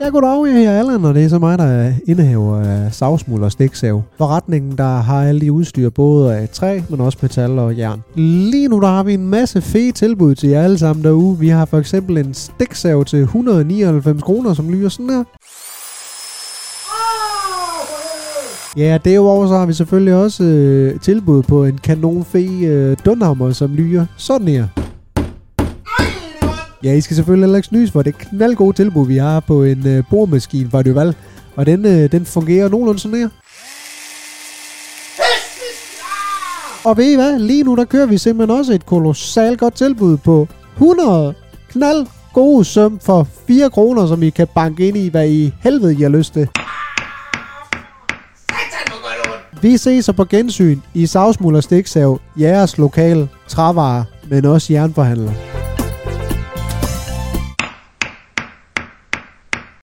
Ja, goddag, jeg hedder Allan, og det er så mig, der er indehaver af savsmuld og stiksav. Forretningen, der har alle de udstyr, både af træ, men også metal og jern. Lige nu, der har vi en masse fede tilbud til jer alle sammen derude. Vi har for eksempel en stiksav til 199 kroner, som lyder sådan her. Ja, derudover så har vi selvfølgelig også øh, tilbud på en kanonfe øh, dunhammer, som lyder sådan her. Ja, I skal selvfølgelig heller ikke snys for det knaldgode tilbud, vi har på en øh, boremaskine fra Duval. Og den, øh, den fungerer nogenlunde sådan her. Og ved I hvad? Lige nu der kører vi simpelthen også et kolossalt godt tilbud på 100 knald gode søm for 4 kroner, som I kan banke ind i, hvad I helvede I har lyst til. Vi ses så på gensyn i Savsmuld og Stiksav, jeres lokale trævarer, men også jernforhandler.